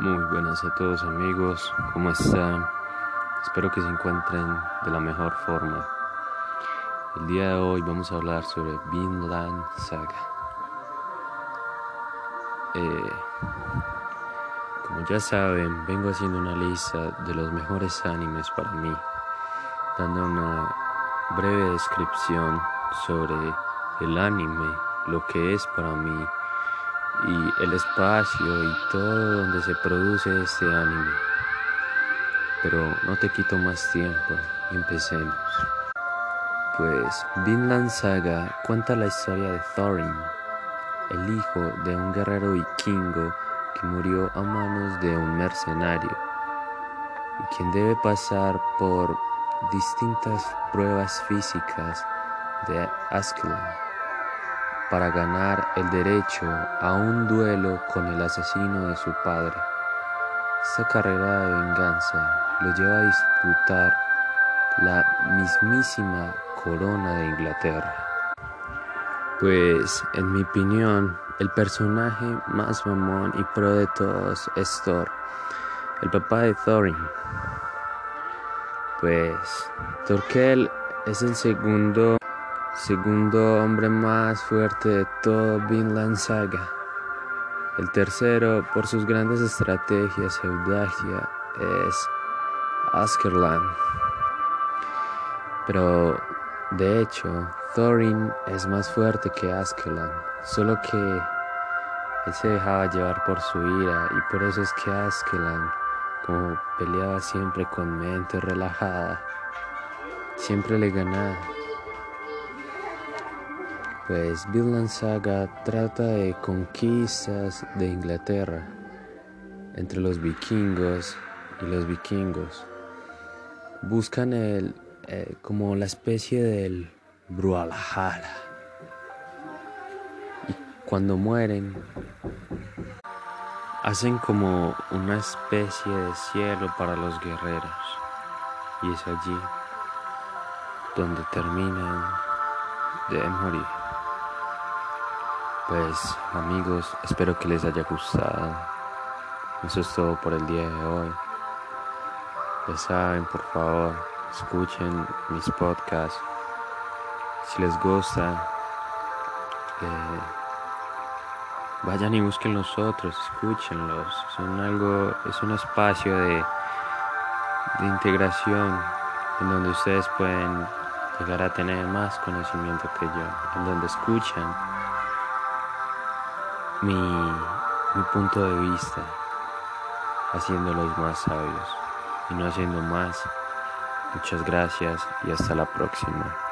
Muy buenas a todos amigos, ¿cómo están? Espero que se encuentren de la mejor forma. El día de hoy vamos a hablar sobre Vinland Saga. Eh, como ya saben, vengo haciendo una lista de los mejores animes para mí, dando una breve descripción sobre el anime, lo que es para mí y el espacio y todo donde se produce este anime. Pero no te quito más tiempo, empecemos. Pues Vinland Saga cuenta la historia de Thorin, el hijo de un guerrero vikingo que murió a manos de un mercenario y quien debe pasar por distintas pruebas físicas de Askeland para ganar el derecho a un duelo con el asesino de su padre. Esta carrera de venganza lo lleva a disputar la mismísima corona de Inglaterra. Pues, en mi opinión, el personaje más mamón y pro de todos es Thor, el papá de Thorin. Pues, Torkel es el segundo segundo hombre más fuerte de todo Vinland Saga. El tercero, por sus grandes estrategias y es Askerland. Pero, de hecho, Thorin es más fuerte que Askeland, solo que él se dejaba llevar por su ira y por eso es que Askeland, como peleaba siempre con mente relajada, siempre le ganaba. Pues Vinland Saga trata de conquistas de Inglaterra entre los vikingos y los vikingos. Buscan el, eh, como la especie del Brawlhalla. Y cuando mueren, hacen como una especie de cielo para los guerreros. Y es allí donde terminan de morir. Pues amigos, espero que les haya gustado. Eso es todo por el día de hoy. Ya saben, por favor, escuchen mis podcasts. Si les gusta, eh, vayan y busquen los otros, escúchenlos. Son algo, es un espacio de, de integración en donde ustedes pueden llegar a tener más conocimiento que yo, en donde escuchan mi, mi punto de vista, haciéndolos más sabios y no haciendo más. Muchas gracias y hasta la próxima.